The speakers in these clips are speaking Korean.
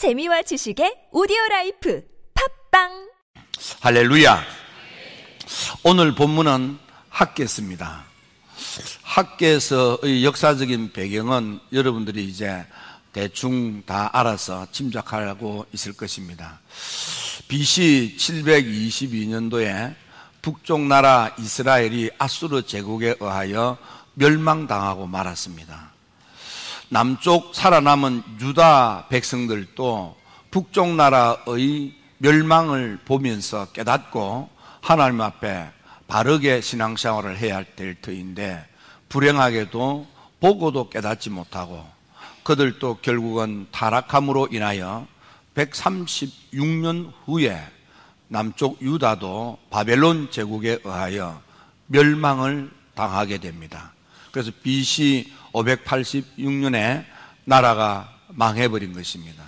재미와 지식의 오디오 라이프 팟빵 할렐루야. 오늘 본문은 학개서입니다. 학개서의 역사적인 배경은 여러분들이 이제 대충 다 알아서 짐작하고 있을 것입니다. BC 722년도에 북쪽 나라 이스라엘이 앗수르 제국에 의하여 멸망당하고 말았습니다. 남쪽 살아남은 유다 백성들도 북쪽 나라의 멸망을 보면서 깨닫고 하나님 앞에 바르게 신앙생활을 해야 될 터인데 불행하게도 보고도 깨닫지 못하고 그들도 결국은 타락함으로 인하여 136년 후에 남쪽 유다도 바벨론 제국에 의하여 멸망을 당하게 됩니다. 그래서 BC 586년에 나라가 망해버린 것입니다.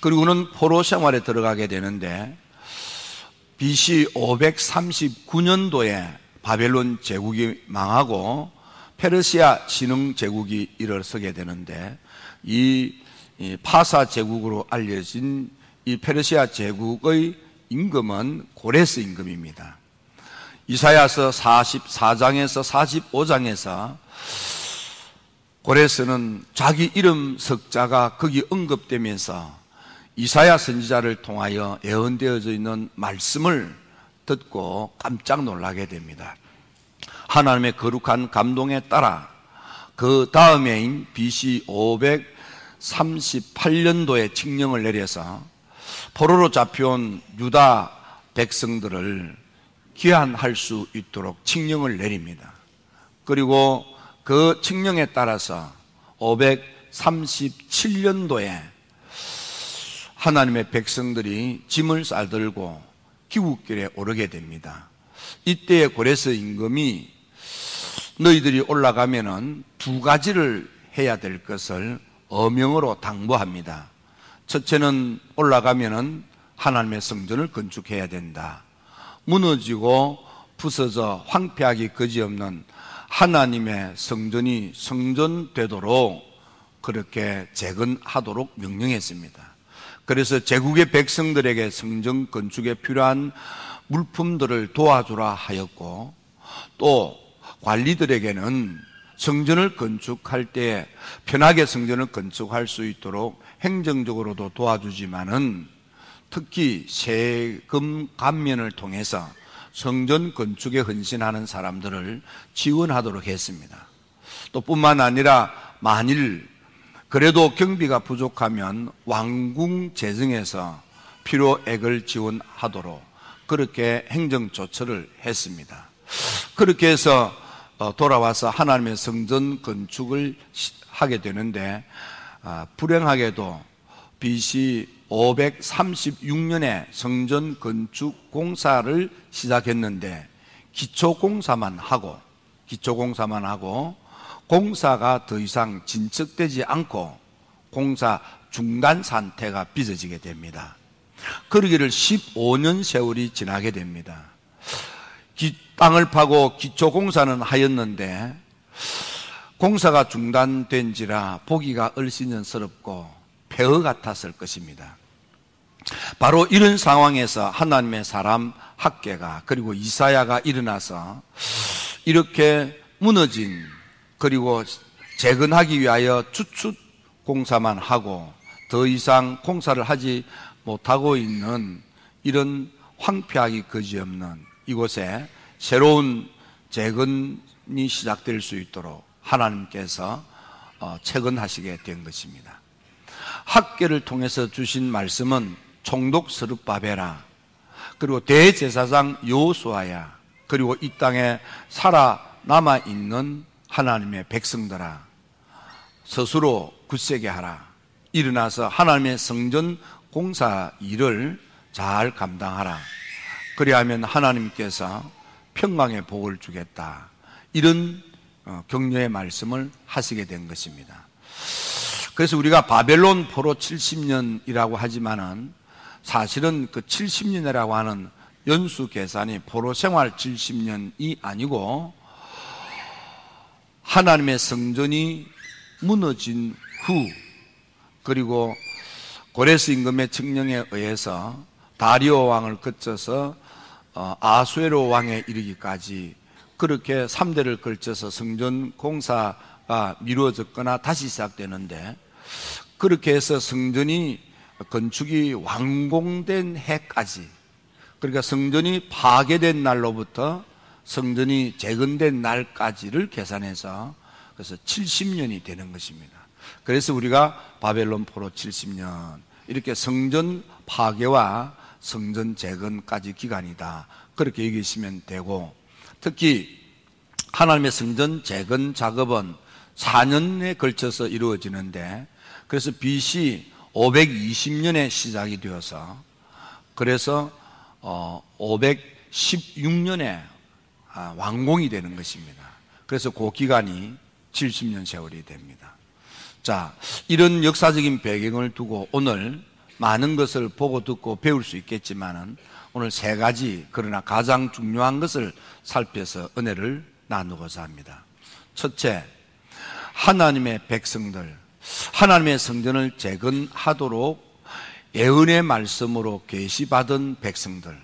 그리고는 포로 생활에 들어가게 되는데 BC 539년도에 바벨론 제국이 망하고 페르시아 진흥 제국이 일어서게 되는데 이 파사 제국으로 알려진 이 페르시아 제국의 임금은 고레스 임금입니다. 이사야서 44장에서 45장에서 고레스는 자기 이름 석자가 거기 언급되면서 이사야 선지자를 통하여 예언되어져 있는 말씀을 듣고 깜짝 놀라게 됩니다. 하나님의 거룩한 감동에 따라 그 다음해인 BC 538년도에 칙령을 내려서 포로로 잡혀온 유다 백성들을 귀환할 수 있도록 칙령을 내립니다. 그리고 그 칙령에 따라서 537년도에 하나님의 백성들이 짐을 싸들고 기국길에 오르게 됩니다. 이때 고레스 임금이 너희들이 올라가면은 두 가지를 해야 될 것을 어명으로 당부합니다. 첫째는 올라가면은 하나님의 성전을 건축해야 된다. 무너지고 부서져 황폐하기 거지없는 하나님의 성전이 성전되도록 그렇게 재건하도록 명령했습니다. 그래서 제국의 백성들에게 성전 건축에 필요한 물품들을 도와주라 하였고 또 관리들에게는 성전을 건축할 때 편하게 성전을 건축할 수 있도록 행정적으로도 도와주지만은 특히 세금 감면을 통해서 성전 건축에 헌신하는 사람들을 지원하도록 했습니다. 또 뿐만 아니라 만일 그래도 경비가 부족하면 왕궁 재정에서 필요액을 지원하도록 그렇게 행정 조처를 했습니다. 그렇게 해서 어, 돌아와서 하나님의 성전 건축을 하게 되는데 아, 불행하게도 BC 536년에 성전 건축 공사를 시작했는데 기초 공사만 하고 기초 공사만 하고 공사가 더 이상 진척되지 않고 공사 중단 상태가 빚어지게 됩니다. 그러기를 15년 세월이 지나게 됩니다. 기, 땅을 파고 기초 공사는 하였는데 공사가 중단된지라 보기가 얼씬년스럽고 폐허 같았을 것입니다. 바로 이런 상황에서 하나님의 사람 학계가 그리고 이사야가 일어나서 이렇게 무너진 그리고 재건하기 위하여 추축 공사만 하고 더 이상 공사를 하지 못하고 있는 이런 황폐하기 거지없는 이곳에 새로운 재건이 시작될 수 있도록 하나님께서 어, 채건하시게 된 것입니다. 학계를 통해서 주신 말씀은 총독 스룹바베라 그리고 대제사장 요수아야 그리고 이 땅에 살아 남아 있는 하나님의 백성들아 스스로 굳세게 하라. 일어나서 하나님의 성전 공사 일을 잘 감당하라. 그리하면 하나님께서 평강의 복을 주겠다. 이런 어, 격려의 말씀을 하시게 된 것입니다 그래서 우리가 바벨론 포로 70년이라고 하지만은 사실은 그 70년이라고 하는 연수 계산이 포로 생활 70년이 아니고 하나님의 성전이 무너진 후 그리고 고레스 임금의 칙령에 의해서 다리오 왕을 거쳐서 어, 아수에로 왕에 이르기까지 그렇게 3대를 걸쳐서 성전 공사가 미루어졌거나 다시 시작되는데 그렇게 해서 성전이 건축이 완공된 해까지 그러니까 성전이 파괴된 날로부터 성전이 재건된 날까지를 계산해서 그래서 70년이 되는 것입니다. 그래서 우리가 바벨론 포로 70년 이렇게 성전 파괴와 성전 재건까지 기간이다. 그렇게 얘기하시면 되고 특히 하나님의 성전 재건 작업은 4년에 걸쳐서 이루어지는데 그래서 BC 520년에 시작이 되어서 그래서 어 516년에 아, 완공이 되는 것입니다. 그래서 그 기간이 70년 세월이 됩니다. 자, 이런 역사적인 배경을 두고 오늘 많은 것을 보고 듣고 배울 수 있겠지만은 오늘 세 가지 그러나 가장 중요한 것을 살펴서 은혜를 나누고자 합니다. 첫째, 하나님의 백성들, 하나님의 성전을 재건하도록 예언의 말씀으로 계시받은 백성들,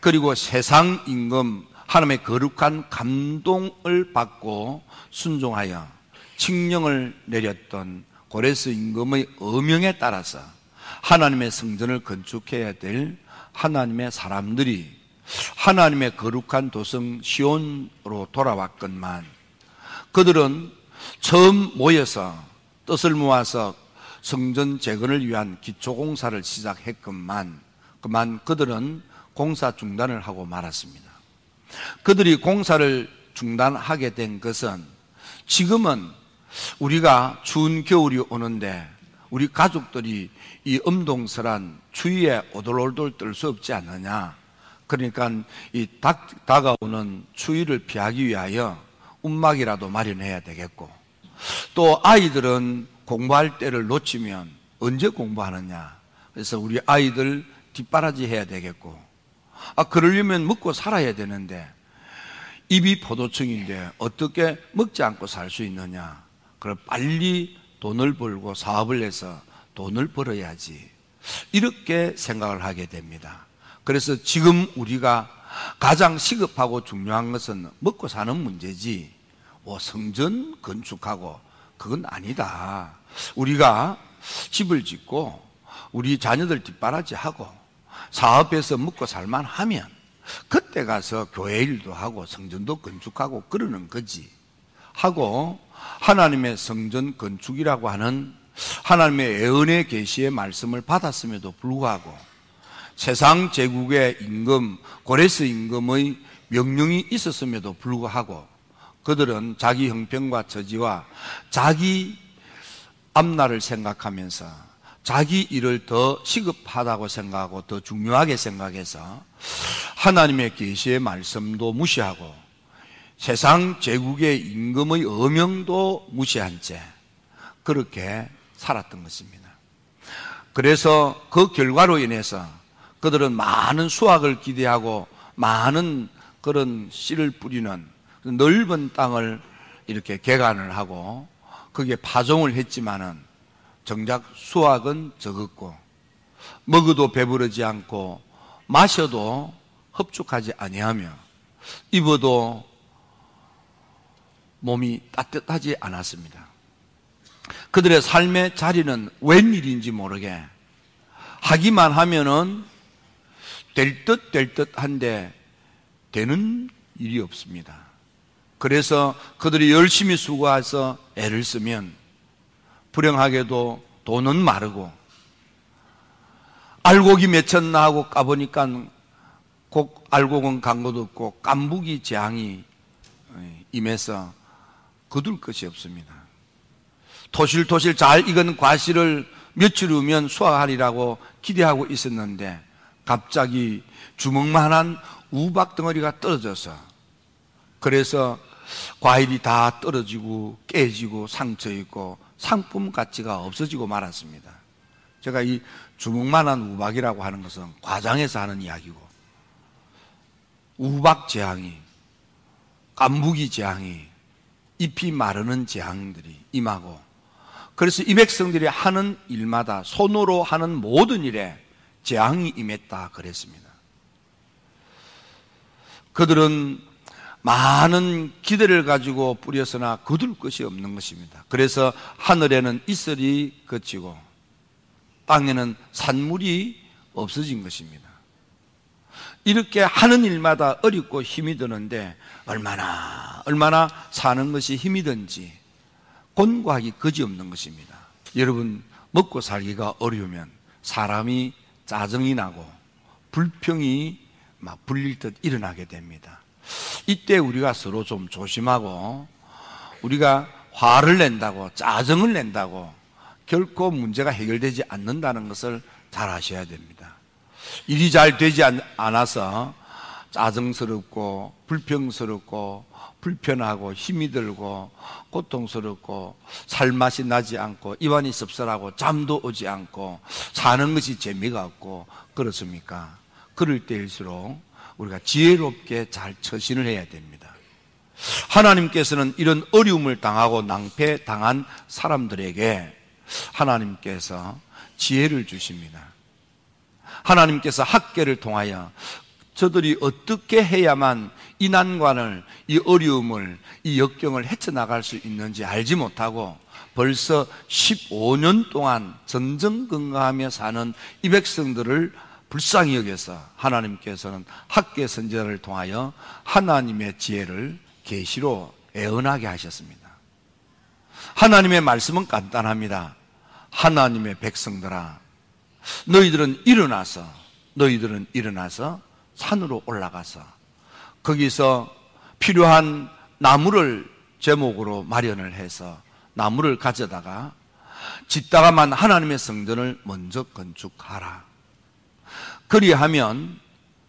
그리고 세상 임금 하나님의 거룩한 감동을 받고 순종하여 칙령을 내렸던 고레스 임금의 어명에 따라서 하나님의 성전을 건축해야 될 하나님의 사람들이 하나님의 거룩한 도성 시온으로 돌아왔건만 그들은 처음 모여서 뜻을 모아서 성전 재건을 위한 기초 공사를 시작했건만 그만 그들은 공사 중단을 하고 말았습니다. 그들이 공사를 중단하게 된 것은 지금은 우리가 추운 겨울이 오는데 우리 가족들이 이 엄동설한 추위에 오돌오돌 떨 수 없지 않느냐. 그러니까 이 닥, 다가오는 추위를 피하기 위하여 움막이라도 마련해야 되겠고 또 아이들은 공부할 때를 놓치면 언제 공부하느냐. 그래서 우리 아이들 뒷바라지 해야 되겠고 아, 그러려면 먹고 살아야 되는데 입이 포도청인데 어떻게 먹지 않고 살 수 있느냐. 그럼 빨리 돈을 벌고 사업을 해서 돈을 벌어야지. 이렇게 생각을 하게 됩니다. 그래서 지금 우리가 가장 시급하고 중요한 것은 먹고 사는 문제지, 뭐 성전 건축하고 그건 아니다. 우리가 집을 짓고 우리 자녀들 뒷바라지 하고 사업해서 먹고 살만 하면 그때 가서 교회 일도 하고 성전도 건축하고 그러는 거지. 하고 하나님의 성전 건축이라고 하는 하나님의 애언의 계시의 말씀을 받았음에도 불구하고 세상 제국의 임금 고레스 임금의 명령이 있었음에도 불구하고 그들은 자기 형편과 처지와 자기 앞날을 생각하면서 자기 일을 더 시급하다고 생각하고 더 중요하게 생각해서 하나님의 계시의 말씀도 무시하고 세상 제국의 임금의 어명도 무시한 채 그렇게 살았던 것입니다. 그래서 그 결과로 인해서 그들은 많은 수확을 기대하고 많은 그런 씨를 뿌리는 넓은 땅을 이렇게 개간을 하고 그게 파종을 했지만은 정작 수확은 적었고 먹어도 배부르지 않고 마셔도 흡축하지 아니하며 입어도 몸이 따뜻하지 않았습니다. 그들의 삶의 자리는 웬일인지 모르게 하기만 하면은 될 듯 될 듯한데 되는 일이 없습니다. 그래서 그들이 열심히 수고해서 애를 쓰면 불행하게도 돈은 마르고 알곡이 맺혔나 하고 까보니까 곡 알곡은 간 것도 없고 깐북이 재앙이 임해서 거둘 것이 없습니다. 토실토실 잘 익은 과실을 며칠 후면 수확하리라고 기대하고 있었는데 갑자기 주먹만한 우박 덩어리가 떨어져서 그래서 과일이 다 떨어지고 깨지고 상처 있고 상품 가치가 없어지고 말았습니다. 제가 이 주먹만한 우박이라고 하는 것은 과장해서 하는 이야기고 우박 재앙이 깐무기 재앙이 잎이 마르는 재앙들이 임하고 그래서 이 백성들이 하는 일마다 손으로 하는 모든 일에 재앙이 임했다 그랬습니다. 그들은 많은 기대를 가지고 뿌렸으나 거둘 것이 없는 것입니다. 그래서 하늘에는 이슬이 그치고 땅에는 산물이 없어진 것입니다. 이렇게 하는 일마다 어렵고 힘이 드는데 얼마나 얼마나 사는 것이 힘이 든지 곤고하기 그지없는 것입니다. 여러분 먹고 살기가 어려우면 사람이 짜증이 나고 불평이 막 불릴 듯 일어나게 됩니다. 이때 우리가 서로 좀 조심하고 우리가 화를 낸다고 짜증을 낸다고 결코 문제가 해결되지 않는다는 것을 잘 아셔야 됩니다. 일이 잘 되지 않아서 짜증스럽고 불평스럽고 불편하고 힘이 들고 고통스럽고 살맛이 나지 않고 입안이 씁쓸하고 잠도 오지 않고 사는 것이 재미가 없고 그렇습니까? 그럴 때일수록 우리가 지혜롭게 잘 처신을 해야 됩니다. 하나님께서는 이런 어려움을 당하고 낭패 당한 사람들에게 하나님께서 지혜를 주십니다. 하나님께서 학계를 통하여 저들이 어떻게 해야만 이 난관을, 이 어려움을, 이 역경을 헤쳐나갈 수 있는지 알지 못하고 벌써 15년 동안 전전긍긍하며 사는 이 백성들을 불쌍히 여겨서 하나님께서는 학계 선지자를 통하여 하나님의 지혜를 계시로 애언하게 하셨습니다. 하나님의 말씀은 간단합니다. 하나님의 백성들아 너희들은 일어나서 너희들은 일어나서 산으로 올라가서 거기서 필요한 나무를 제목으로 마련을 해서 나무를 가져다가 짓다가만 하나님의 성전을 먼저 건축하라. 그리하면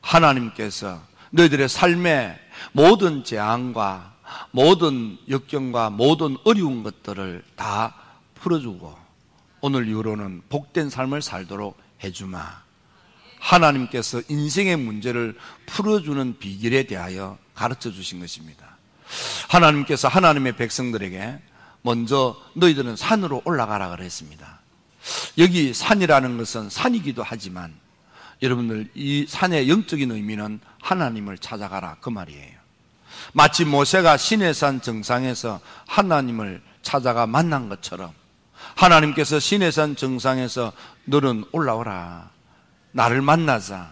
하나님께서 너희들의 삶의 모든 재앙과 모든 역경과 모든 어려운 것들을 다 풀어주고 오늘 이후로는 복된 삶을 살도록 해주마. 하나님께서 인생의 문제를 풀어주는 비결에 대하여 가르쳐 주신 것입니다. 하나님께서 하나님의 백성들에게 먼저 너희들은 산으로 올라가라 그랬습니다. 여기 산이라는 것은 산이기도 하지만 여러분들 이 산의 영적인 의미는 하나님을 찾아가라 그 말이에요. 마치 모세가 시내산 정상에서 하나님을 찾아가 만난 것처럼 하나님께서 시내산 정상에서 너는 올라오라. 나를 만나자.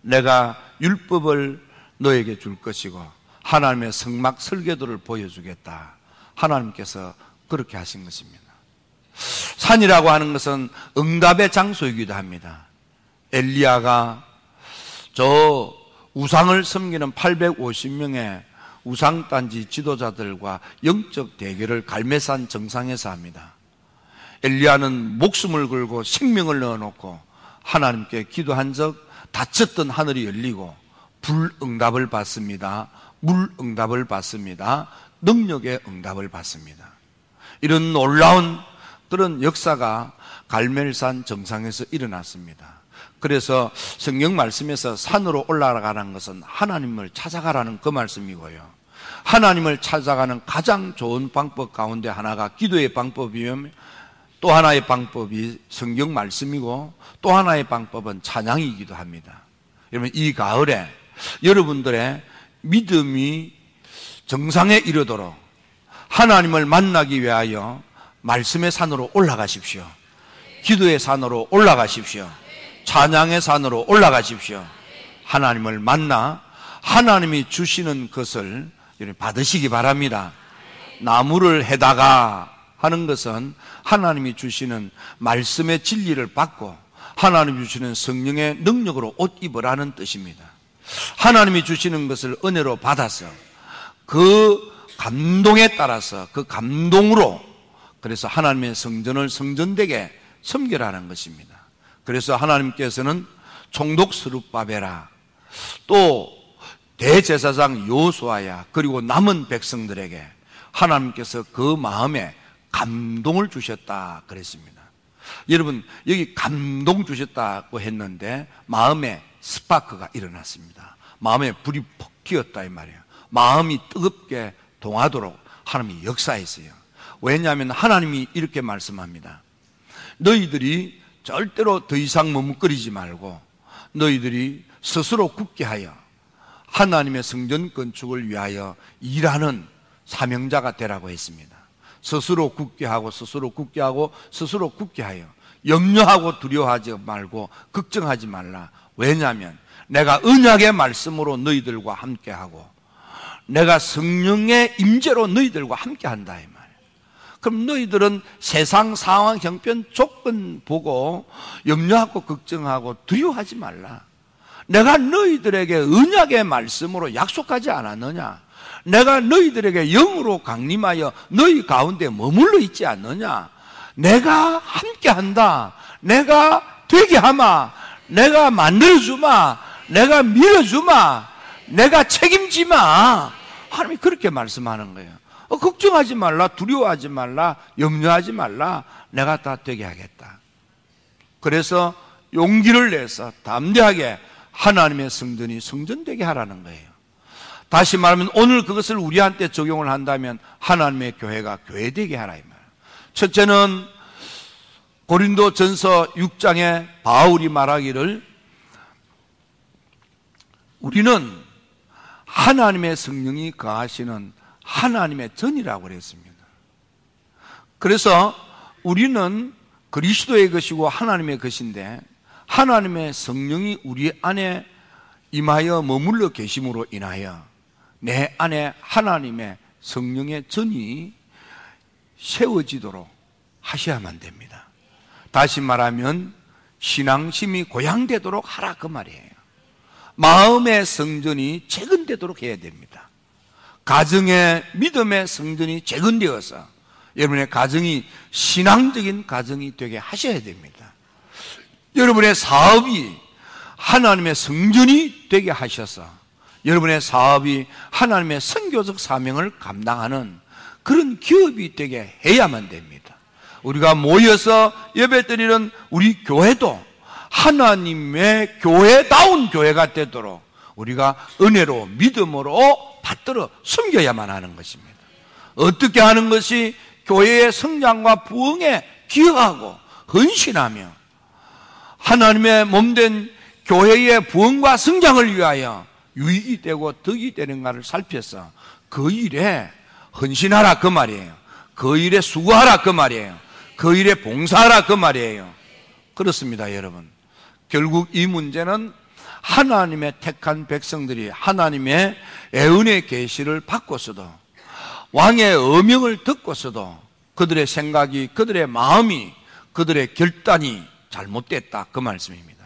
내가 율법을 너에게 줄 것이고 하나님의 성막 설계도를 보여주겠다. 하나님께서 그렇게 하신 것입니다. 산이라고 하는 것은 응답의 장소이기도 합니다. 엘리야가 저 우상을 섬기는 850명의 우상단지 지도자들과 영적 대결을 갈매산 정상에서 합니다. 엘리야는 목숨을 걸고 생명을 넣어놓고 하나님께 기도한 적 다쳤던 하늘이 열리고 불응답을 받습니다. 물응답을 받습니다. 능력의 응답을 받습니다. 이런 놀라운 그런 역사가 갈멜산 정상에서 일어났습니다. 그래서 성경 말씀에서 산으로 올라가라는 것은 하나님을 찾아가라는 그 말씀이고요. 하나님을 찾아가는 가장 좋은 방법 가운데 하나가 기도의 방법이며 또 하나의 방법이 성경 말씀이고 또 하나의 방법은 찬양이기도 합니다. 여러분 이 가을에 여러분들의 믿음이 정상에 이르도록 하나님을 만나기 위하여 말씀의 산으로 올라가십시오. 기도의 산으로 올라가십시오. 찬양의 산으로 올라가십시오. 하나님을 만나 하나님이 주시는 것을 받으시기 바랍니다. 나무를 해다가 하는 것은 하나님이 주시는 말씀의 진리를 받고 하나님이 주시는 성령의 능력으로 옷 입으라는 뜻입니다. 하나님이 주시는 것을 은혜로 받아서 그 감동에 따라서 그 감동으로 그래서 하나님의 성전을 성전되게 섬겨라는 것입니다. 그래서 하나님께서는 총독 스룹바베라 또 대제사장 요수아야 그리고 남은 백성들에게 하나님께서 그 마음에 감동을 주셨다 그랬습니다. 여러분 여기 감동 주셨다고 했는데 마음에 스파크가 일어났습니다. 마음에 불이 퍽 튀었다 이 말이에요. 마음이 뜨겁게 동하도록 하나님이 역사했어요. 왜냐하면 하나님이 이렇게 말씀합니다. 너희들이 절대로 더 이상 머뭇거리지 말고 너희들이 스스로 굳게 하여 하나님의 성전 건축을 위하여 일하는 사명자가 되라고 했습니다. 스스로 굳게 하고 스스로 굳게 하고 스스로 굳게 하여 염려하고 두려워하지 말고 걱정하지 말라. 왜냐하면 내가 언약의 말씀으로 너희들과 함께하고 내가 성령의 임재로 너희들과 함께한다. 그럼 너희들은 세상 상황 형편 조건 보고 염려하고 걱정하고 두려워하지 말라. 내가 너희들에게 언약의 말씀으로 약속하지 않았느냐? 내가 너희들에게 영으로 강림하여 너희 가운데 머물러 있지 않느냐? 내가 함께 한다. 내가 되게 하마. 내가 만들어주마. 내가 밀어주마. 내가 책임지마. 하나님이 그렇게 말씀하는 거예요. 어, 걱정하지 말라. 두려워하지 말라. 염려하지 말라. 내가 다 되게 하겠다. 그래서 용기를 내서 담대하게 하나님의 성전이 성전되게 하라는 거예요. 다시 말하면 오늘 그것을 우리한테 적용을 한다면 하나님의 교회가 교회되게 하라 이 말. 첫째는 고린도 전서 6장에 바울이 말하기를 우리는 하나님의 성령이 거하시는 하나님의 전이라고 그랬습니다. 그래서 우리는 그리스도의 것이고 하나님의 것인데 하나님의 성령이 우리 안에 임하여 머물러 계심으로 인하여 내 안에 하나님의 성령의 전이 세워지도록 하셔야만 됩니다. 다시 말하면 신앙심이 고양되도록 하라 그 말이에요. 마음의 성전이 재건되도록 해야 됩니다. 가정의 믿음의 성전이 재건되어서 여러분의 가정이 신앙적인 가정이 되게 하셔야 됩니다. 여러분의 사업이 하나님의 성전이 되게 하셔서 여러분의 사업이 하나님의 선교적 사명을 감당하는 그런 기업이 되게 해야만 됩니다. 우리가 모여서 예배 드리는 우리 교회도 하나님의 교회다운 교회가 되도록 우리가 은혜로 믿음으로 받들어 숨겨야만 하는 것입니다. 어떻게 하는 것이 교회의 성장과 부흥에 기여하고 헌신하며 하나님의 몸된 교회의 부흥과 성장을 위하여 유익이 되고 덕이 되는가를 살펴서 그 일에 헌신하라 그 말이에요. 그 일에 수고하라 그 말이에요. 그 일에 봉사하라 그 말이에요. 그렇습니다, 여러분. 결국 이 문제는 하나님의 택한 백성들이 하나님의 애은의 계시를 받고서도 왕의 어명을 듣고서도 그들의 생각이 그들의 마음이 그들의 결단이 잘못됐다 그 말씀입니다.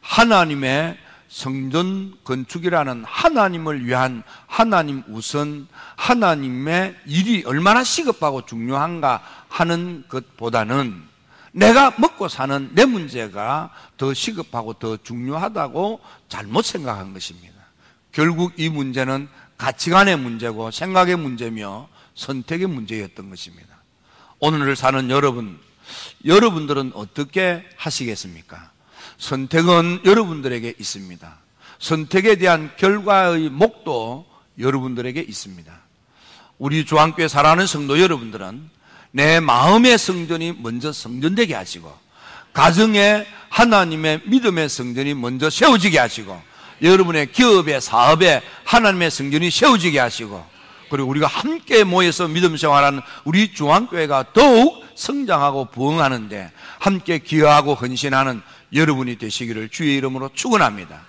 하나님의 성전 건축이라는 하나님을 위한 하나님 우선 하나님의 일이 얼마나 시급하고 중요한가 하는 것보다는 내가 먹고 사는 내 문제가 더 시급하고 더 중요하다고 잘못 생각한 것입니다. 결국 이 문제는 가치관의 문제고 생각의 문제며 선택의 문제였던 것입니다. 오늘을 사는 여러분, 여러분들은 어떻게 하시겠습니까? 선택은 여러분들에게 있습니다. 선택에 대한 결과의 목도 여러분들에게 있습니다. 우리 주한교회 살아가는 성도 여러분들은 내 마음의 성전이 먼저 성전되게 하시고 가정에 하나님의 믿음의 성전이 먼저 세워지게 하시고 여러분의 기업의 사업에 하나님의 성전이 세워지게 하시고 그리고 우리가 함께 모여서 믿음 생활하는 우리 중앙교회가 더욱 성장하고 부흥하는데 함께 기여하고 헌신하는 여러분이 되시기를 주의 이름으로 축원합니다.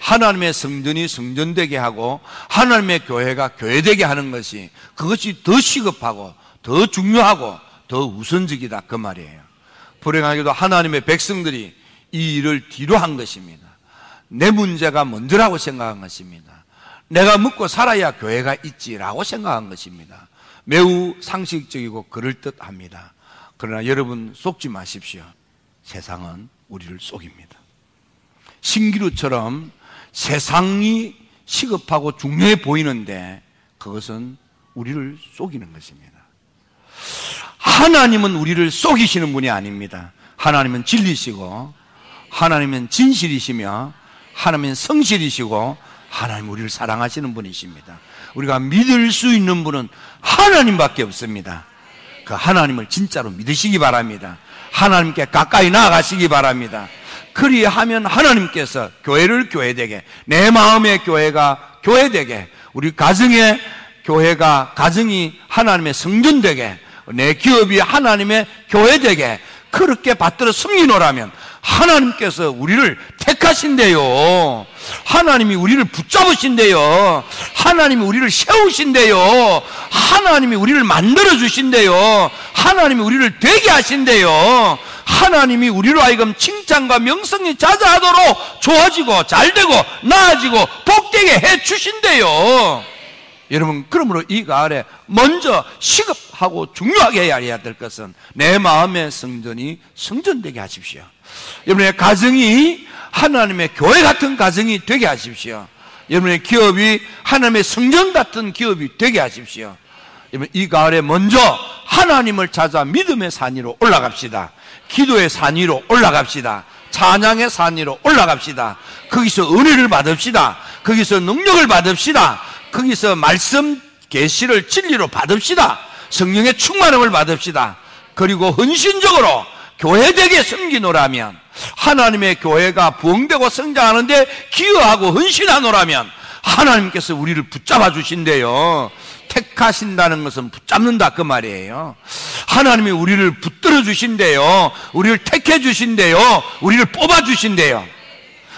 하나님의 성전이 성전되게 하고 하나님의 교회가 교회되게 하는 것이 그것이 더 시급하고 더 중요하고 더 우선적이다 그 말이에요. 불행하게도 하나님의 백성들이 이 일을 뒤로 한 것입니다. 내 문제가 먼저라고 생각한 것입니다. 내가 먹고 살아야 교회가 있지라고 생각한 것입니다. 매우 상식적이고 그럴듯합니다. 그러나 여러분 속지 마십시오. 세상은 우리를 속입니다. 신기루처럼 세상이 시급하고 중요해 보이는데 그것은 우리를 속이는 것입니다. 하나님은 우리를 속이시는 분이 아닙니다. 하나님은 진리시고 하나님은 진실이시며 하나님은 성실이시고 하나님 우리를 사랑하시는 분이십니다. 우리가 믿을 수 있는 분은 하나님밖에 없습니다. 그 하나님을 진짜로 믿으시기 바랍니다. 하나님께 가까이 나아가시기 바랍니다. 그리하면 하나님께서 교회를 교회되게, 내 마음의 교회가 교회되게, 우리 가정의 교회가 가정이 하나님의 성전되게, 내 기업이 하나님의 교회되게 그렇게 받들어 숨기노라면 하나님께서 우리를 택하신대요. 하나님이 우리를 붙잡으신대요. 하나님이 우리를 세우신대요. 하나님이 우리를 만들어 주신대요. 하나님이 우리를 되게 하신대요. 하나님이 우리로 하여금 칭찬과 명성이 자자하도록 좋아지고 잘되고 나아지고 복되게 해 주신대요. 여러분 그러므로 이 가을에 먼저 시급 하고 중요하게 해야 될 것은 내 마음의 성전이 성전되게 하십시오. 여러분의 가정이 하나님의 교회 같은 가정이 되게 하십시오. 여러분의 기업이 하나님의 성전 같은 기업이 되게 하십시오. 여러분 이 가을에 먼저 하나님을 찾아 믿음의 산 위로 올라갑시다. 기도의 산 위로 올라갑시다. 찬양의 산 위로 올라갑시다. 거기서 은혜를 받읍시다. 거기서 능력을 받읍시다. 거기서 말씀 계시를 진리로 받읍시다. 성령의 충만함을 받읍시다. 그리고 헌신적으로 교회되게 섬기노라면 하나님의 교회가 부흥되고 성장하는데 기여하고 헌신하노라면 하나님께서 우리를 붙잡아 주신대요. 택하신다는 것은 붙잡는다 그 말이에요. 하나님이 우리를 붙들어 주신대요. 우리를 택해 주신대요. 우리를 뽑아 주신대요.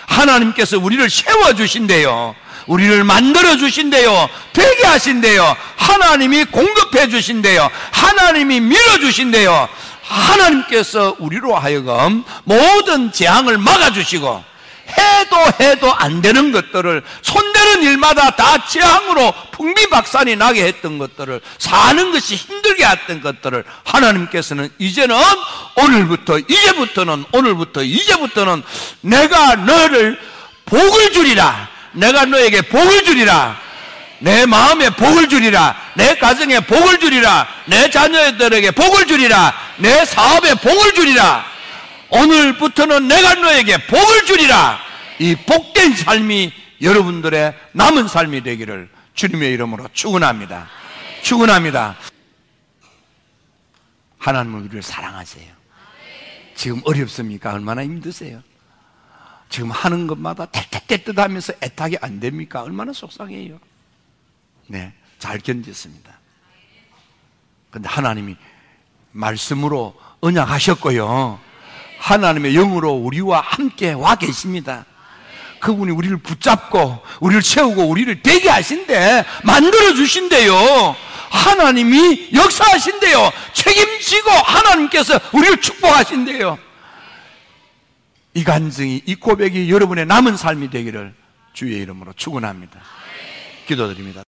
하나님께서 우리를 세워 주신대요. 우리를 만들어 주신대요. 되게 하신대요. 하나님이 공급해 주신대요. 하나님이 밀어 주신대요. 하나님께서 우리로 하여금 모든 재앙을 막아 주시고 해도 해도 안 되는 것들을 손대는 일마다 다 재앙으로 풍비박산이 나게 했던 것들을 사는 것이 힘들게 했던 것들을 하나님께서는 이제는 오늘부터 이제부터는 오늘부터 이제부터는 내가 너를 복을 주리라 내가 너에게 복을 주리라 내 마음에 복을 주리라 내 가정에 복을 주리라 내 자녀들에게 복을 주리라 내 사업에 복을 주리라 오늘부터는 내가 너에게 복을 주리라. 이 복된 삶이 여러분들의 남은 삶이 되기를 주님의 이름으로 축원합니다. 축원합니다. 하나님은 우리를 사랑하세요. 지금 어렵습니까? 얼마나 힘드세요? 지금 하는 것마다 떼떼떼뜻 하면서 애타게 안 됩니까? 얼마나 속상해요. 네, 잘 견뎠습니다. 근데 하나님이 말씀으로 언약하셨고요. 하나님의 영으로 우리와 함께 와 계십니다. 그분이 우리를 붙잡고 우리를 채우고 우리를 되게 하신대 만들어 주신대요. 하나님이 역사하신대요. 책임지고 하나님께서 우리를 축복하신대요. 이 간증이 이 고백이 여러분의 남은 삶이 되기를 주의 이름으로 축원합니다. 기도드립니다.